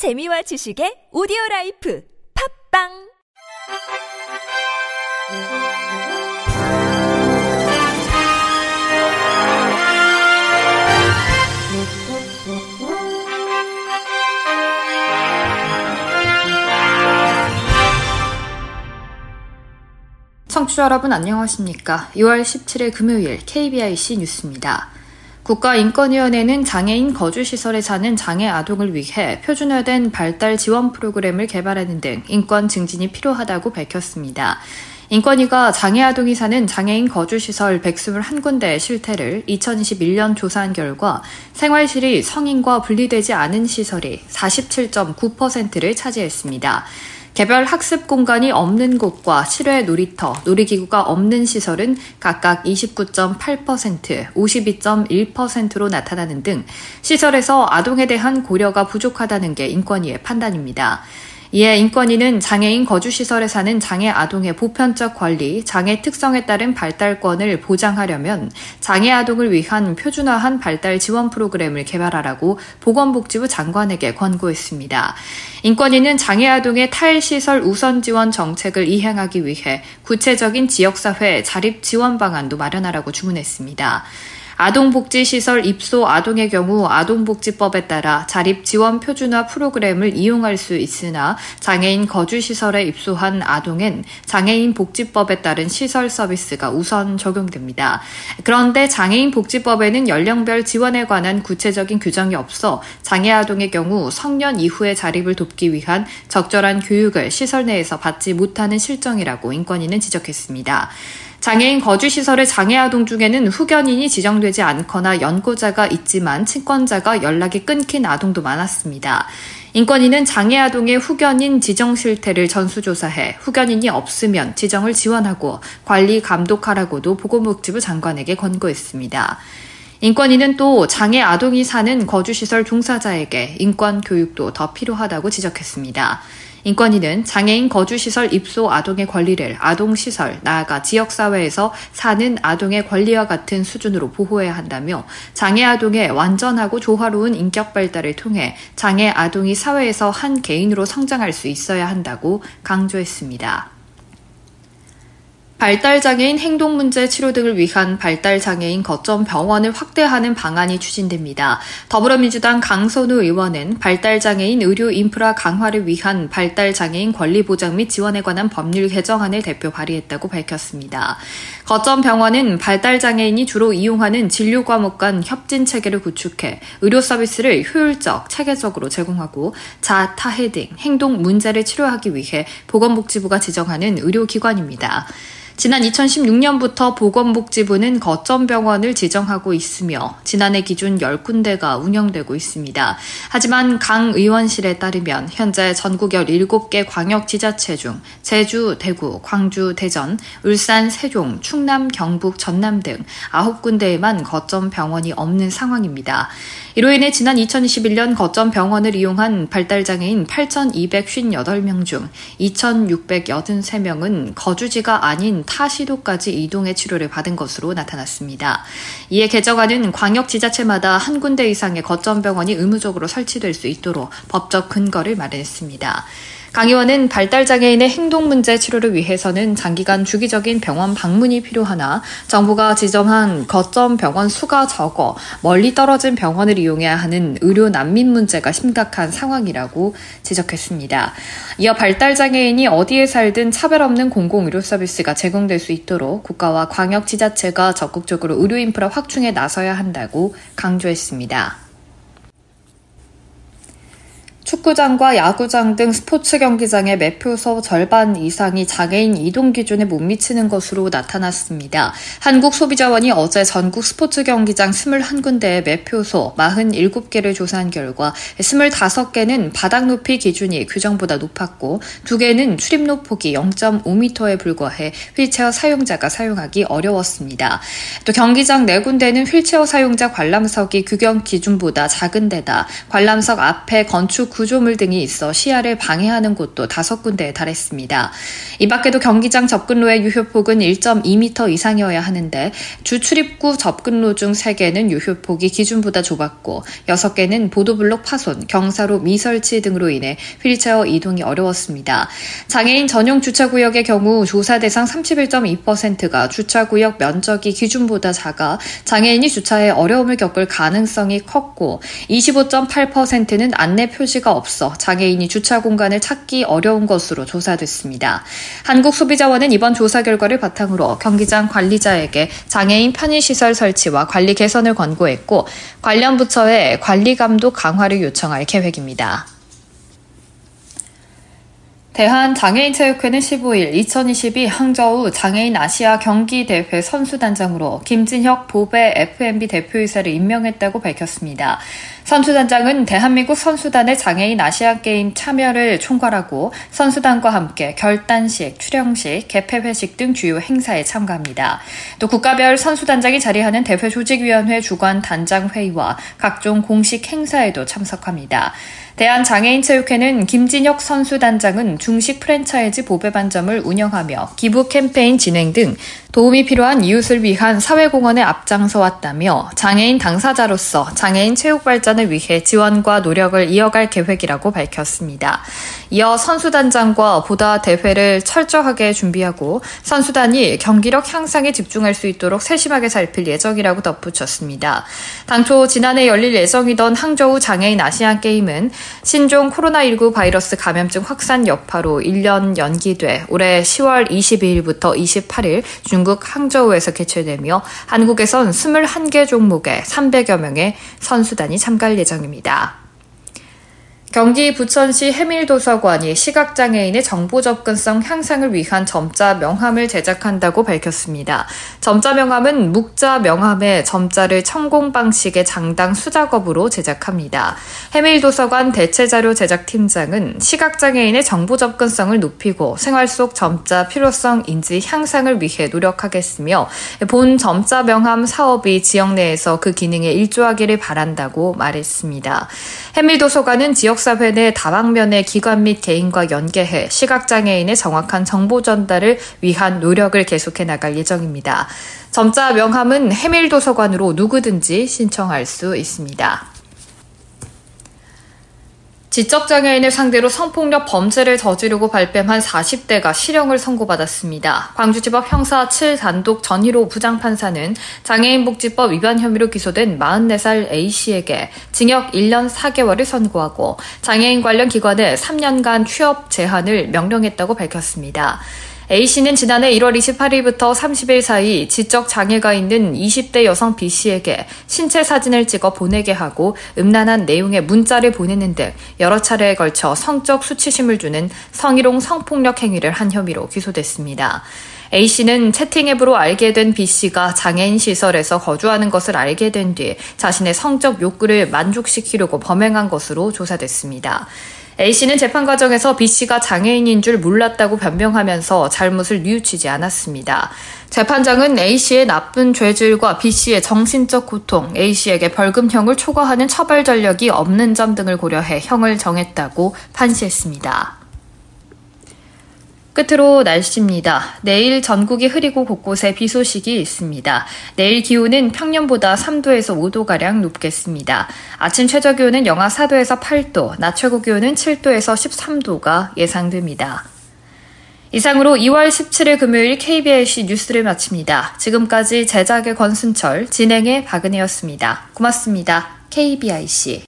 재미와 지식의 오디오 라이프 팝빵 청취자 여러분 안녕하십니까? 6월 17일 금요일 KBIC 뉴스입니다. 국가인권위원회는 장애인 거주시설에 사는 장애 아동을 위해 표준화된 발달 지원 프로그램을 개발하는 등 인권 증진이 필요하다고 밝혔습니다. 인권위가 장애 아동이 사는 장애인 거주시설 121군데의 실태를 2021년 조사한 결과 생활실이 성인과 분리되지 않은 시설이 47.9%를 차지했습니다. 개별 학습 공간이 없는 곳과 실외 놀이터, 놀이기구가 없는 시설은 각각 29.8%, 52.1%로 나타나는 등 시설에서 아동에 대한 고려가 부족하다는 게 인권위의 판단입니다. 이에 인권위는 장애인 거주시설에 사는 장애 아동의 보편적 권리, 장애 특성에 따른 발달권을 보장하려면 장애 아동을 위한 표준화한 발달 지원 프로그램을 개발하라고 보건복지부 장관에게 권고했습니다. 인권위는 장애 아동의 탈시설 우선 지원 정책을 이행하기 위해 구체적인 지역사회 자립 지원 방안도 마련하라고 주문했습니다. 아동복지시설 입소 아동의 경우 아동복지법에 따라 자립 지원 표준화 프로그램을 이용할 수 있으나 장애인 거주시설에 입소한 아동엔 장애인 복지법에 따른 시설 서비스가 우선 적용됩니다. 그런데 장애인 복지법에는 연령별 지원에 관한 구체적인 규정이 없어 장애 아동의 경우 성년 이후의 자립을 돕기 위한 적절한 교육을 시설 내에서 받지 못하는 실정이라고 인권위는 지적했습니다. 장애인 거주시설의 장애아동 중에는 후견인이 지정되지 않거나 연고자가 있지만 친권자가 연락이 끊긴 아동도 많았습니다. 인권위는 장애아동의 후견인 지정 실태를 전수조사해 후견인이 없으면 지정을 지원하고 관리 감독하라고도 보건복지부 장관에게 권고했습니다. 인권위는 또 장애 아동이 사는 거주시설 종사자에게 인권 교육도 더 필요하다고 지적했습니다. 인권위는 장애인 거주시설 입소 아동의 권리를 아동시설, 나아가 지역사회에서 사는 아동의 권리와 같은 수준으로 보호해야 한다며 장애 아동의 완전하고 조화로운 인격 발달을 통해 장애 아동이 사회에서 한 개인으로 성장할 수 있어야 한다고 강조했습니다. 발달장애인 행동문제 치료 등을 위한 발달장애인 거점 병원을 확대하는 방안이 추진됩니다. 더불어민주당 강선우 의원은 발달장애인 의료 인프라 강화를 위한 발달장애인 권리 보장 및 지원에 관한 법률 개정안을 대표 발의했다고 밝혔습니다. 거점 병원은 발달장애인이 주로 이용하는 진료 과목 간 협진 체계를 구축해 의료 서비스를 효율적, 체계적으로 제공하고 자타해 등 행동 문제를 치료하기 위해 보건복지부가 지정하는 의료기관입니다. 지난 2016년부터 보건복지부는 거점 병원을 지정하고 있으며 지난해 기준 10군데가 운영되고 있습니다. 하지만 강 의원실에 따르면 현재 전국 17개 광역지자체 중 제주, 대구, 광주, 대전, 울산, 세종, 충남, 경북, 전남 등 9군데에만 거점 병원이 없는 상황입니다. 이로 인해 지난 2021년 거점 병원을 이용한 발달장애인 8,258명 중 2,683명은 거주지가 아닌 타 시도까지 이동해 치료를 받은 것으로 나타났습니다. 이에 개정안은 광역 지자체마다 한 군데 이상의 거점 병원이 의무적으로 설치될 수 있도록 법적 근거를 마련했습니다. 강 의원은 발달장애인의 행동 문제 치료를 위해서는 장기간 주기적인 병원 방문이 필요하나 정부가 지정한 거점 병원 수가 적어 멀리 떨어진 병원을 이용해야 하는 의료 난민 문제가 심각한 상황이라고 지적했습니다. 이어 발달장애인이 어디에 살든 차별 없는 공공의료 서비스가 제공될 수 있도록 국가와 광역지자체가 적극적으로 의료 인프라 확충에 나서야 한다고 강조했습니다. 축구장과 야구장 등 스포츠 경기장의 매표소 절반 이상이 장애인 이동 기준에 못 미치는 것으로 나타났습니다. 한국소비자원이 어제 전국 스포츠 경기장 21군데의 매표소 47개를 조사한 결과 25개는 바닥 높이 기준이 규정보다 높았고 2개는 출입로 폭이 0.5m에 불과해 휠체어 사용자가 사용하기 어려웠습니다. 또 경기장 4군데는 휠체어 사용자 관람석이 규정 기준보다 작은 데다 관람석 앞에 건축 구조물 등이 있어 시야를 방해하는 곳도 다섯 군데에 달했습니다. 이 밖에도 경기장 접근로의 유효폭은 1.2m 이상이어야 하는데 주 출입구 접근로 중 3개는 유효폭이 기준보다 좁았고 6개는 보도블록 파손, 경사로 미설치 등으로 인해 휠체어 이동이 어려웠습니다. 장애인 전용 주차구역의 경우 조사 대상 31.2%가 주차구역 면적이 기준보다 작아 장애인이 주차에 어려움을 겪을 가능성이 컸고 25.8%는 안내 표시가 없어 장애인이 주차 공간을 찾기 어려운 것으로 조사됐습니다. 한국소비자원은 이번 조사 결과를 바탕으로 경기장 관리자에게 장애인 편의시설 설치와 관리 개선을 권고했고 관련 부처에 관리 감독 강화를 요청할 계획입니다. 대한장애인체육회는 15일 2022 항저우 장애인 아시아 경기대회 선수단장으로 김진혁 보배 FMB 대표이사를 임명했다고 밝혔습니다. 선수단장은 대한민국 선수단의 장애인 아시아게임 참여를 총괄하고 선수단과 함께 결단식, 출영식, 개폐회식 등 주요 행사에 참가합니다. 또 국가별 선수단장이 자리하는 대회 조직위원회 주관 단장 회의와 각종 공식 행사에도 참석합니다. 대한장애인체육회는 김진혁 선수단장은 중식 프랜차이즈 보배 반점을 운영하며 기부 캠페인 진행 등 도움이 필요한 이웃을 위한 사회공헌에 앞장서 왔다며 장애인 당사자로서 장애인 체육 발전을 위해 지원과 노력을 이어갈 계획이라고 밝혔습니다. 이어 선수단장과 보다 대회를 철저하게 준비하고 선수단이 경기력 향상에 집중할 수 있도록 세심하게 살필 예정이라고 덧붙였습니다. 당초 지난해 열릴 예정이던 항저우 장애인 아시안 게임은 신종 코로나19 바이러스 감염증 확산 여파로 1년 연기돼 올해 10월 22일부터 28일 중 중국 항저우에서 개최되며 한국에선 21개 종목에 300여 명의 선수단이 참가할 예정입니다. 경기 부천시 해밀도서관이 시각장애인의 정보 접근성 향상을 위한 점자 명함을 제작한다고 밝혔습니다. 점자 명함은 묵자 명함에 점자를 천공 방식의 장당 수작업으로 제작합니다. 해밀도서관 대체자료 제작팀장은 시각장애인의 정보 접근성을 높이고 생활 속 점자 필요성 인지 향상을 위해 노력하겠으며 본 점자 명함 사업이 지역 내에서 그 기능에 일조하기를 바란다고 말했습니다. 해밀도서관은 지역 지역사회 내 다방면의 기관 및 개인과 연계해 시각장애인의 정확한 정보 전달을 위한 노력을 계속해 나갈 예정입니다. 점자 명함은 해밀 도서관으로 누구든지 신청할 수 있습니다. 지적장애인을 상대로 성폭력 범죄를 저지르고 발뺌한 40대가 실형을 선고받았습니다. 광주지법 형사 7단독 전희로 부장판사는 장애인복지법 위반 혐의로 기소된 44살 A씨에게 징역 1년 4개월을 선고하고 장애인 관련 기관에 3년간 취업 제한을 명령했다고 밝혔습니다. A씨는 지난해 1월 28일부터 30일 사이 지적 장애가 있는 20대 여성 B씨에게 신체 사진을 찍어 보내게 하고 음란한 내용의 문자를 보내는 등 여러 차례에 걸쳐 성적 수치심을 주는 성희롱 성폭력 행위를 한 혐의로 기소됐습니다. A씨는 채팅 앱으로 알게 된 B씨가 장애인 시설에서 거주하는 것을 알게 된 뒤 자신의 성적 욕구를 만족시키려고 범행한 것으로 조사됐습니다. A씨는 재판 과정에서 B씨가 장애인인 줄 몰랐다고 변명하면서 잘못을 뉘우치지 않았습니다. 재판장은 A씨의 나쁜 죄질과 B씨의 정신적 고통, A씨에게 벌금형을 초과하는 처벌 전력이 없는 점 등을 고려해 형을 정했다고 판시했습니다. 끝으로 날씨입니다. 내일 전국이 흐리고 곳곳에 비 소식이 있습니다. 내일 기온은 평년보다 3도에서 5도가량 높겠습니다. 아침 최저 기온은 영하 4도에서 8도, 낮 최고 기온은 7도에서 13도가 예상됩니다. 이상으로 2월 17일 금요일 KBIC 뉴스를 마칩니다. 지금까지 제작의 권순철, 진행의 박은혜였습니다. 고맙습니다. KBIC.